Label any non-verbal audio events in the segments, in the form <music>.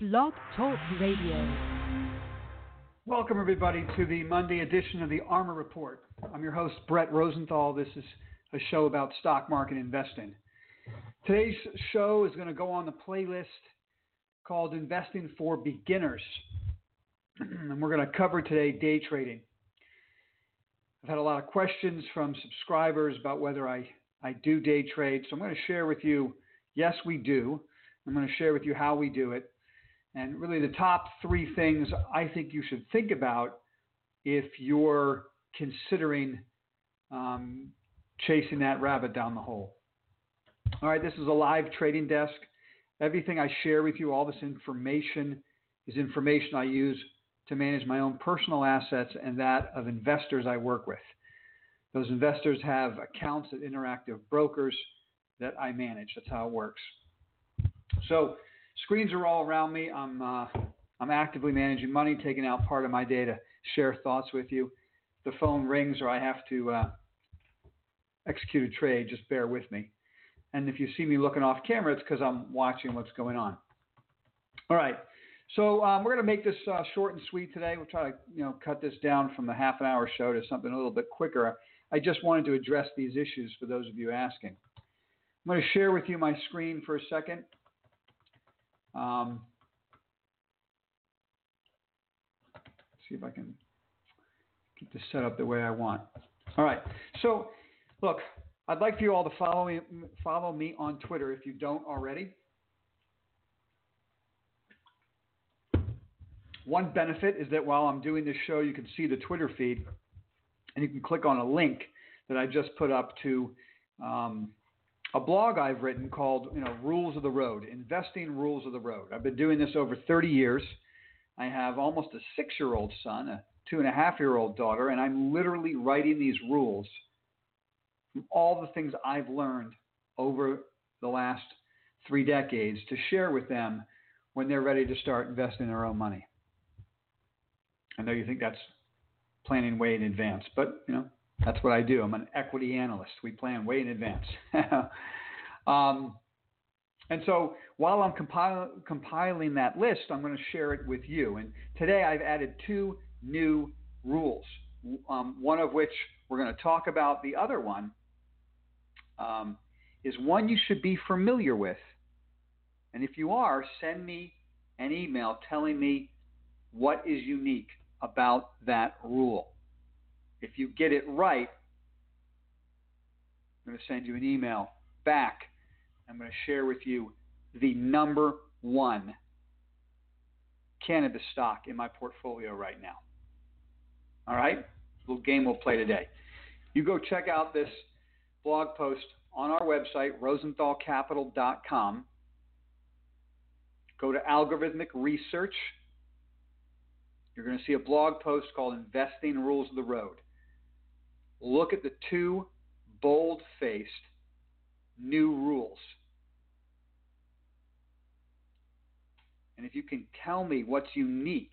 Blog Talk Radio. Welcome, everybody, to the Monday edition of the ARMR Report. I'm your host, Brett Rosenthal. This is a show about stock market investing. Today's show is going to go on the playlist called Investing for Beginners. <clears throat> and we're going to cover today day trading. I've had a lot of questions from subscribers about whether I, I do day trade. So I'm going to share with you yes, we do. I'm going to share with you how we do it. And really, the top three things I think you should think about if you're considering um, chasing that rabbit down the hole. All right, this is a live trading desk. Everything I share with you, all this information, is information I use to manage my own personal assets and that of investors I work with. Those investors have accounts at Interactive Brokers that I manage. That's how it works. So, screens are all around me. I'm uh, I'm actively managing money, taking out part of my day to share thoughts with you. The phone rings or I have to uh, execute a trade, just bear with me. And if you see me looking off camera, it's because I'm watching what's going on. All right. So um, we're going to make this uh, short and sweet today. We'll try to you know cut this down from a half an hour show to something a little bit quicker. I just wanted to address these issues for those of you asking. I'm going to share with you my screen for a second. Um, see if I can get this set up the way I want. All right. So, look, I'd like for you all to follow me, follow me on Twitter if you don't already. One benefit is that while I'm doing this show, you can see the Twitter feed, and you can click on a link that I just put up to um, a blog I've written called you know Rules of the Road, Investing Rules of the Road. I've been doing this over 30 years. I have almost a six-year-old son, a two and a half-year-old daughter, and I'm literally writing these rules from all the things I've learned over the last three decades to share with them when they're ready to start investing their own money. I know you think that's planning way in advance, but you know that's what I do. I'm an equity analyst. We plan way in advance. <laughs> um, and so while I'm compil- compiling that list, I'm going to share it with you. And today I've added two new rules, um, one of which we're going to talk about. The other one um, is one you should be familiar with. And if you are, send me an email telling me what is unique about that rule. If you get it right, I'm going to send you an email back. I'm going to share with you the number one cannabis stock in my portfolio right now. All right? Little game we'll play today. You go check out this blog post on our website, rosenthalcapital.com. Go to algorithmic research you're going to see a blog post called Investing Rules of the Road. Look at the two bold faced new rules. And if you can tell me what's unique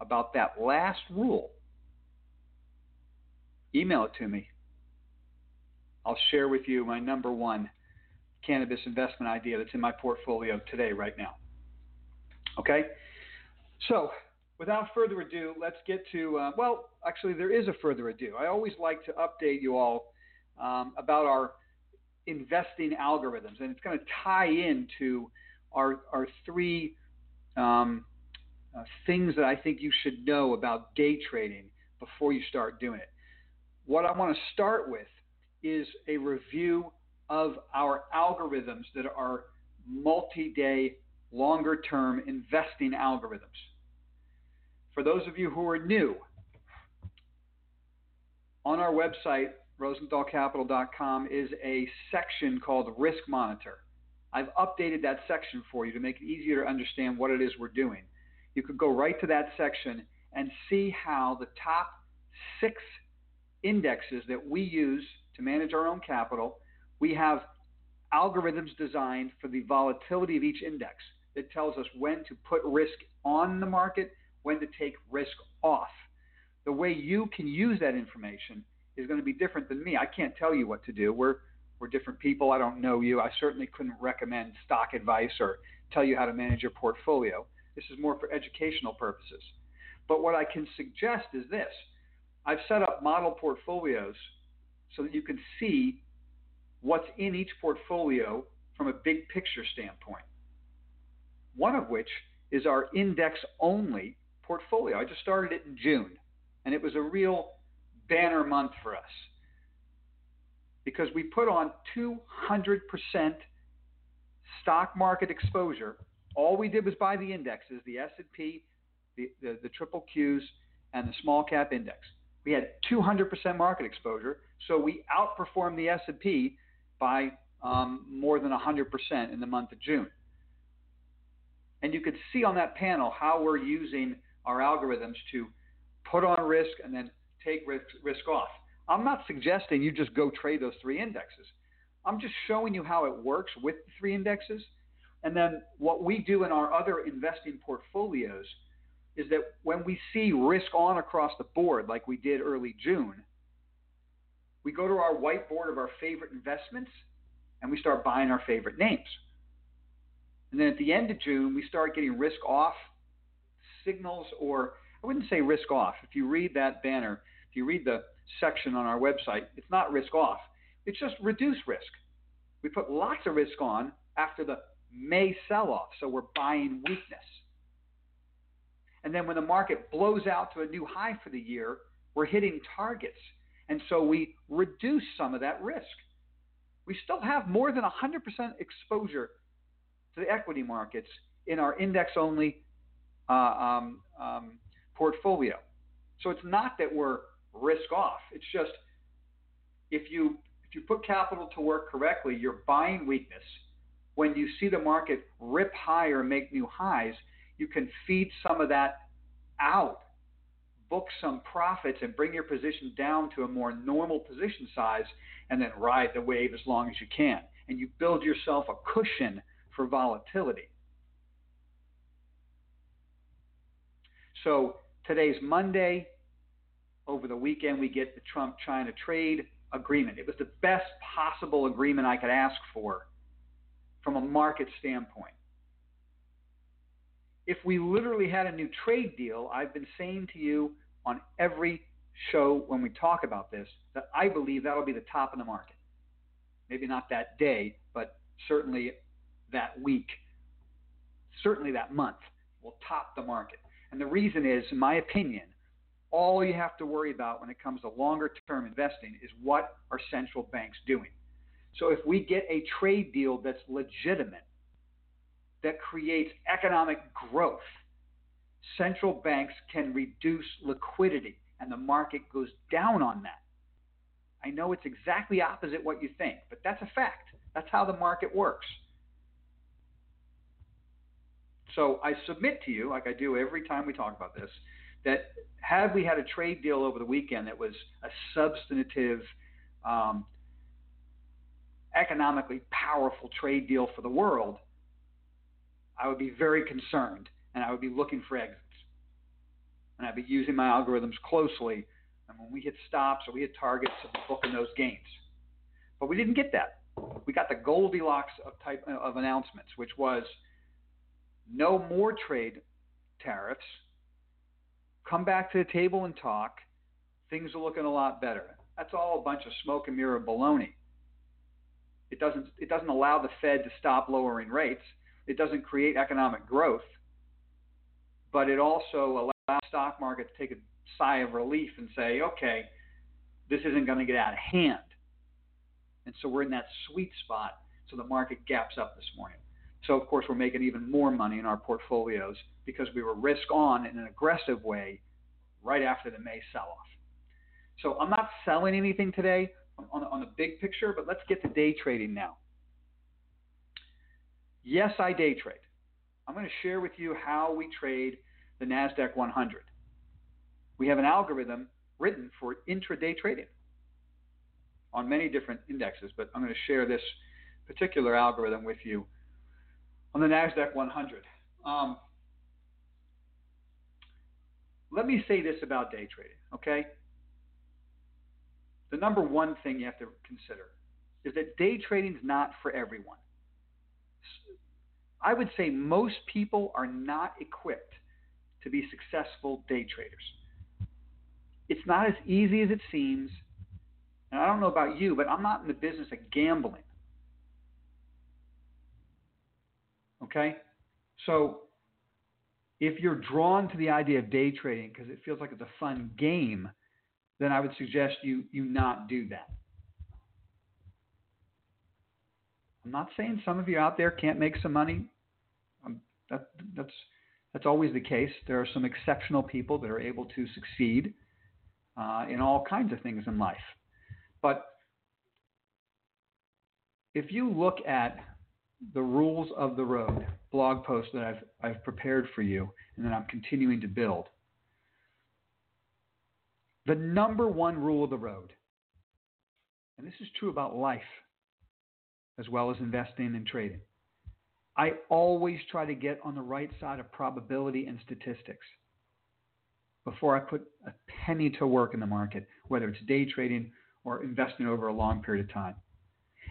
about that last rule, email it to me. I'll share with you my number one cannabis investment idea that's in my portfolio today, right now. Okay? So, without further ado, let's get to, uh, well, actually, there is a further ado. I always like to update you all um, about our investing algorithms, and it's going to tie into our, our three um, uh, things that I think you should know about day trading before you start doing it. What I want to start with is a review of our algorithms that are multi day, longer term investing algorithms for those of you who are new, on our website, rosenthalcapital.com, is a section called Risk Monitor. I've updated that section for you to make it easier to understand what it is we're doing. You could go right to that section and see how the top six indexes that we use to manage our own capital, we have algorithms designed for the volatility of each index. that tells us when to put risk on the market when to take risk off. The way you can use that information is going to be different than me. I can't tell you what to do. We're we're different people. I don't know you. I certainly couldn't recommend stock advice or tell you how to manage your portfolio. This is more for educational purposes. But what I can suggest is this I've set up model portfolios so that you can see what's in each portfolio from a big picture standpoint. One of which is our index only portfolio. I just started it in June, and it was a real banner month for us because we put on 200% stock market exposure. All we did was buy the indexes, the S&P, the, the, the triple Qs, and the small cap index. We had 200% market exposure, so we outperformed the S&P by um, more than 100% in the month of June. And you could see on that panel how we're using our algorithms to put on risk and then take risk, risk off. I'm not suggesting you just go trade those three indexes. I'm just showing you how it works with the three indexes. And then what we do in our other investing portfolios is that when we see risk on across the board, like we did early June, we go to our whiteboard of our favorite investments and we start buying our favorite names. And then at the end of June, we start getting risk off signals, or I wouldn't say risk off. If you read that banner, if you read the section on our website, it's not risk off, it's just reduce risk. We put lots of risk on after the May sell off, so we're buying weakness. And then when the market blows out to a new high for the year, we're hitting targets. And so we reduce some of that risk. We still have more than 100% exposure to the equity markets in our index only uh, um, um, portfolio. So it's not that we're risk off. It's just if you if you put capital to work correctly, you're buying weakness. When you see the market rip higher, make new highs, you can feed some of that out, book some profits, and bring your position down to a more normal position size, and then ride the wave as long as you can. And you build yourself a cushion for volatility. So today's Monday. Over the weekend, we get the Trump China trade agreement. It was the best possible agreement I could ask for from a market standpoint if we literally had a new trade deal, I've been saying to you on every show when we talk about this that I believe that'll be the top of the market. Maybe not that day, but certainly that week, certainly that month will top the market. And the reason is, in my opinion, all you have to worry about when it comes to longer term investing is what are central banks doing. So if we get a trade deal that's legitimate, that creates economic growth. Central banks can reduce liquidity, and the market goes down on that. I know it's exactly opposite what you think, but that's a fact. That's how the market works. So I submit to you, like I do every time we talk about this, that had we had a trade deal over the weekend that was a substantive, um, economically powerful trade deal for the world, I would be very concerned and I would be looking for exits. And I'd be using my algorithms closely. And when we hit stops or we hit targets, I'd be booking those gains. But we didn't get that. We got the Goldilocks of type of announcements, which was no more trade tariffs. Come back to the table and talk. Things are looking a lot better. That's all a bunch of smoke and mirror baloney. It doesn't it doesn't allow the Fed to stop lowering rates. It doesn't create economic growth, but it also allows the stock market to take a sigh of relief and say, okay, this isn't going to get out of hand. And so we're in that sweet spot. So the market gaps up this morning. So, of course, we're making even more money in our portfolios because we were risk on in an aggressive way right after the May sell off. So, I'm not selling anything today on, on the big picture, but let's get to day trading now. Yes, I day trade. I'm going to share with you how we trade the NASDAQ 100. We have an algorithm written for intraday trading on many different indexes, but I'm going to share this particular algorithm with you on the NASDAQ 100. Um, let me say this about day trading, okay? The number one thing you have to consider is that day trading is not for everyone. I would say most people are not equipped to be successful day traders. It's not as easy as it seems. And I don't know about you, but I'm not in the business of gambling. Okay? So if you're drawn to the idea of day trading because it feels like it's a fun game, then I would suggest you you not do that. I'm not saying some of you out there can't make some money. Um, that, that's that's always the case. There are some exceptional people that are able to succeed uh, in all kinds of things in life. But if you look at the rules of the road blog post that I've, I've prepared for you and that I'm continuing to build. The number one rule of the road, and this is true about life as well as investing and trading. I always try to get on the right side of probability and statistics before I put a penny to work in the market, whether it's day trading or investing over a long period of time.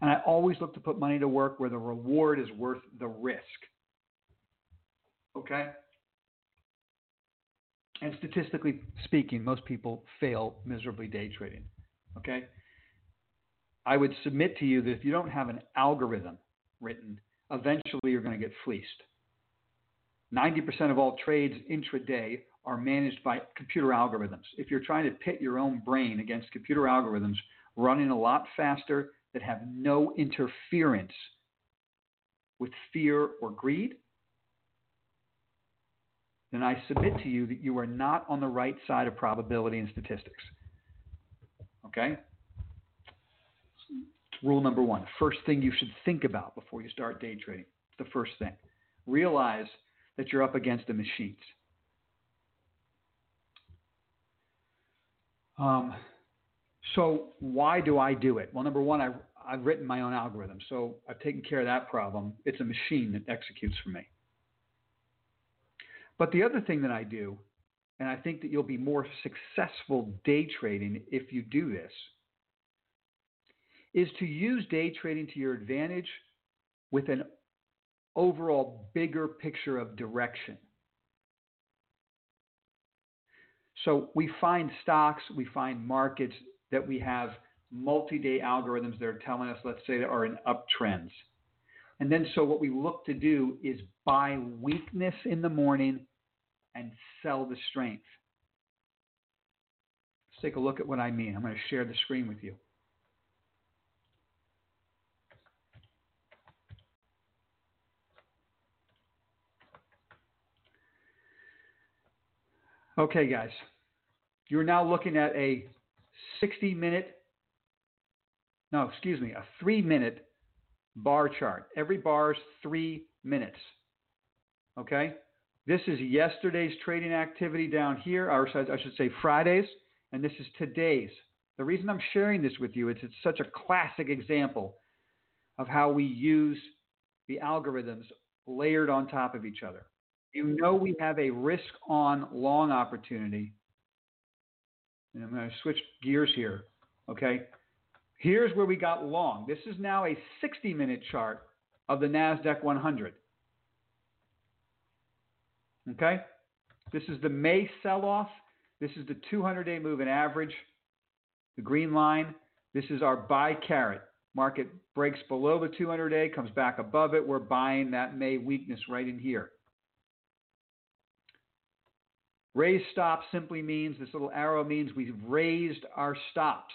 And I always look to put money to work where the reward is worth the risk. Okay? And statistically speaking, most people fail miserably day trading. Okay? I would submit to you that if you don't have an algorithm written, eventually you're going to get fleeced. 90% of all trades intraday are managed by computer algorithms. If you're trying to pit your own brain against computer algorithms running a lot faster that have no interference with fear or greed, then I submit to you that you are not on the right side of probability and statistics. Okay? Rule number one. First thing you should think about before you start day trading. The first thing. Realize that you're up against the machines. Um, so why do I do it? Well, number one, I've, I've written my own algorithm, so I've taken care of that problem. It's a machine that executes for me. But the other thing that I do, and I think that you'll be more successful day trading if you do this, is to use day trading to your advantage with an overall bigger picture of direction. So we find stocks, we find markets that we have multi-day algorithms that are telling us, let's say, that are in uptrends. And then so what we look to do is buy weakness in the morning and sell the strength. Let's take a look at what I mean. I'm going to share the screen with you. Okay, guys. You're now looking at a 60 minute, no, excuse me, a three minute bar chart. Every bar is three minutes. Okay? This is yesterday's trading activity down here, or I should say Friday's, and this is today's. The reason I'm sharing this with you is it's such a classic example of how we use the algorithms layered on top of each other. You know we have a risk on long opportunity. And I'm going to switch gears here. Okay. Here's where we got long. This is now a 60 minute chart of the NASDAQ 100. Okay? This is the May sell off. This is the 200 day moving average, the green line. This is our buy carrot. Market breaks below the 200 day, comes back above it. We're buying that May weakness right in here. Raise stop simply means this little arrow means we've raised our stops.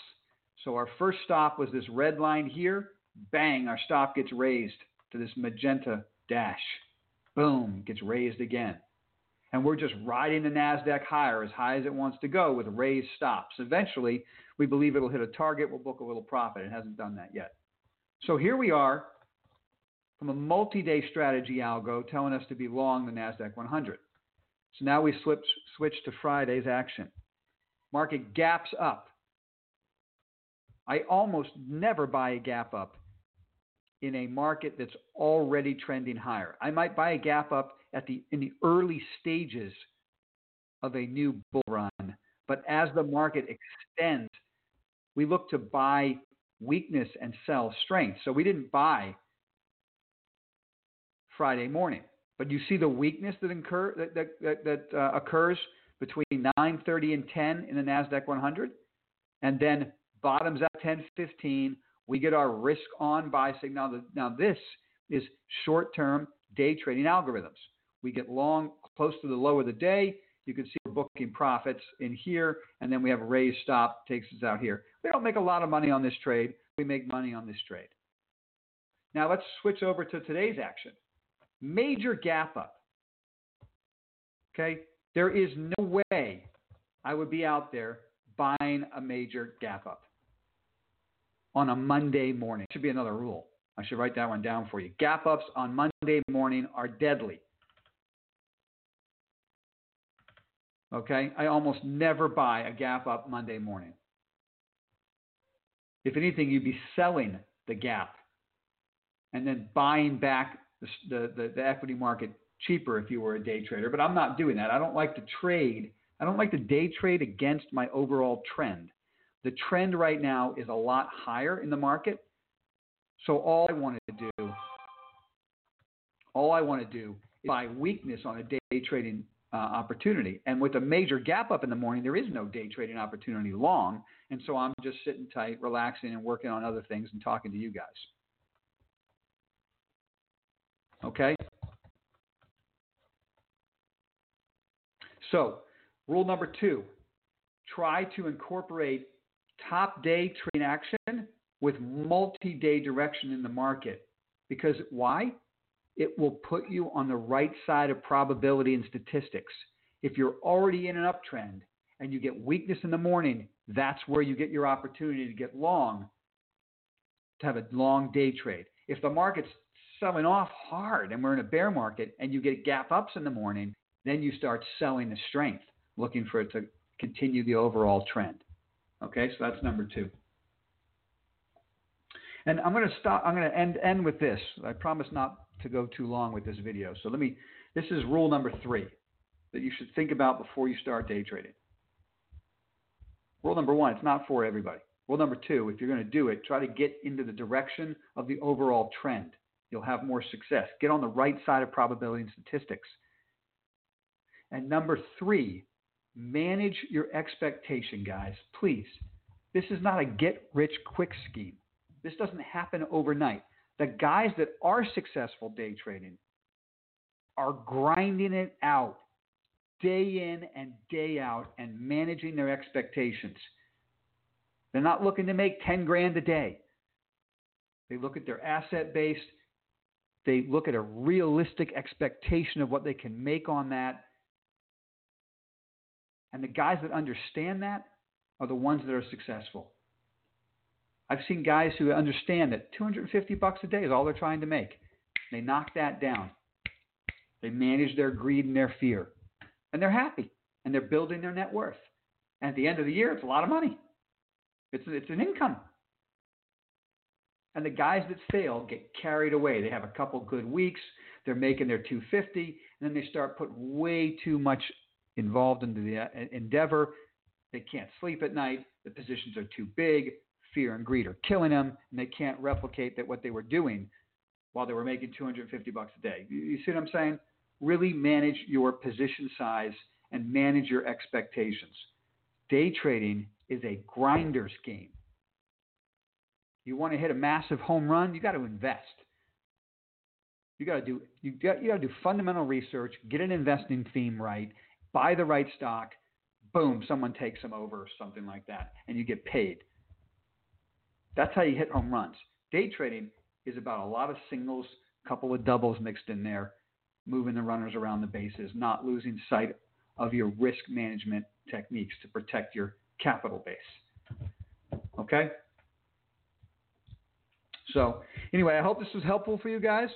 So our first stop was this red line here. Bang, our stop gets raised to this magenta dash. Boom, gets raised again and we're just riding the NASDAQ higher, as high as it wants to go with raised stops. Eventually, we believe it'll hit a target, we'll book a little profit. It hasn't done that yet. So here we are from a multi day strategy algo telling us to be long the NASDAQ 100. So now we switch, switch to Friday's action. Market gaps up. I almost never buy a gap up in a market that's already trending higher. I might buy a gap up at the in the early stages of a new bull run, but as the market extends, we look to buy weakness and sell strength. So we didn't buy Friday morning. But you see the weakness that, incur, that, that, that, that uh, occurs between 9:30 and 10 in the Nasdaq 100, and then bottoms at 10:15. We get our risk on buy signal. Now this is short-term day trading algorithms. We get long close to the low of the day. You can see we're booking profits in here, and then we have a raised stop takes us out here. We don't make a lot of money on this trade. We make money on this trade. Now let's switch over to today's action. Major gap up. Okay, there is no way I would be out there buying a major gap up on a Monday morning. Should be another rule. I should write that one down for you. Gap ups on Monday morning are deadly. Okay, I almost never buy a gap up Monday morning. If anything, you'd be selling the gap and then buying back the, the, the, equity market cheaper if you were a day trader. But I'm not doing that. I don't like to trade. I don't like to day trade against my overall trend. The trend right now is a lot higher in the market. So all I want to do, all I want to do is buy weakness on a day trading uh, opportunity. And with a major gap up in the morning, there is no day trading opportunity long. And so I'm just sitting tight, relaxing, and working on other things and talking to you guys. Okay? So, rule number two try to incorporate top day trading action with multi day direction in the market. Because why? It will put you on the right side of probability and statistics. If you're already in an uptrend and you get weakness in the morning, that's where you get your opportunity to get long, to have a long day trade. If the market's selling off hard and we're in a bear market and you get gap ups in the morning, then you start selling the strength, looking for it to continue the overall trend. Okay, so that's number two. And I'm going to stop. I'm going to end end with this. I promise not to go too long with this video. So let me. This is rule number three that you should think about before you start day trading. Rule number one: It's not for everybody. Rule number two: If you're going to do it, try to get into the direction of the overall trend you'll have more success. Get on the right side of probability and statistics. And number three, manage your expectation, guys. Please. This is not a get rich quick scheme. This doesn't happen overnight. The guys that are successful day trading are grinding it out day in and day out and managing their expectations. They're not looking to make 10 grand a day. They look at their asset base they look at a realistic expectation of what they can make on that. And the guys that understand that are the ones that are successful. I've seen guys who understand that 250 bucks a day is all they're trying to make. They knock that down. They manage their greed and their fear. And they're happy. And they're building their net worth. And at the end of the year, it's a lot of money. It's, it's an income. And the guys that fail get carried away. They have a couple good weeks. They're making their 250, and then they start putting way too much involved into the uh, endeavor. They can't sleep at night. The positions are too big. Fear and greed are killing them, and they can't replicate that what they were doing while they were making 250 bucks a day. You see what I'm saying? Really manage your position size and manage your expectations. Day trading is a grinder's game. You want to hit a massive home run, you got to invest. You got to do you got you got to do fundamental research, get an investing theme right, buy the right stock. Boom, someone takes them over or something like that, and you get paid. That's how you hit home runs. Day trading is about a lot of singles, a couple of doubles mixed in there, moving the runners around the bases, not losing sight of your risk management techniques to protect your capital base. Okay? So, anyway, I hope this was helpful for you guys.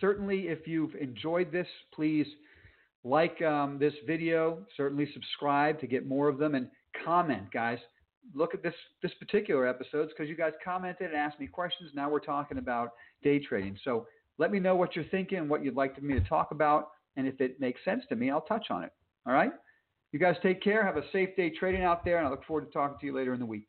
Certainly, if you've enjoyed this, please like um, this video. Certainly, subscribe to get more of them and comment, guys. Look at this this particular episodes because you guys commented and asked me questions. Now we're talking about day trading. So let me know what you're thinking, what you'd like me to talk about, and if it makes sense to me, I'll touch on it. All right. You guys take care. Have a safe day trading out there, and I look forward to talking to you later in the week.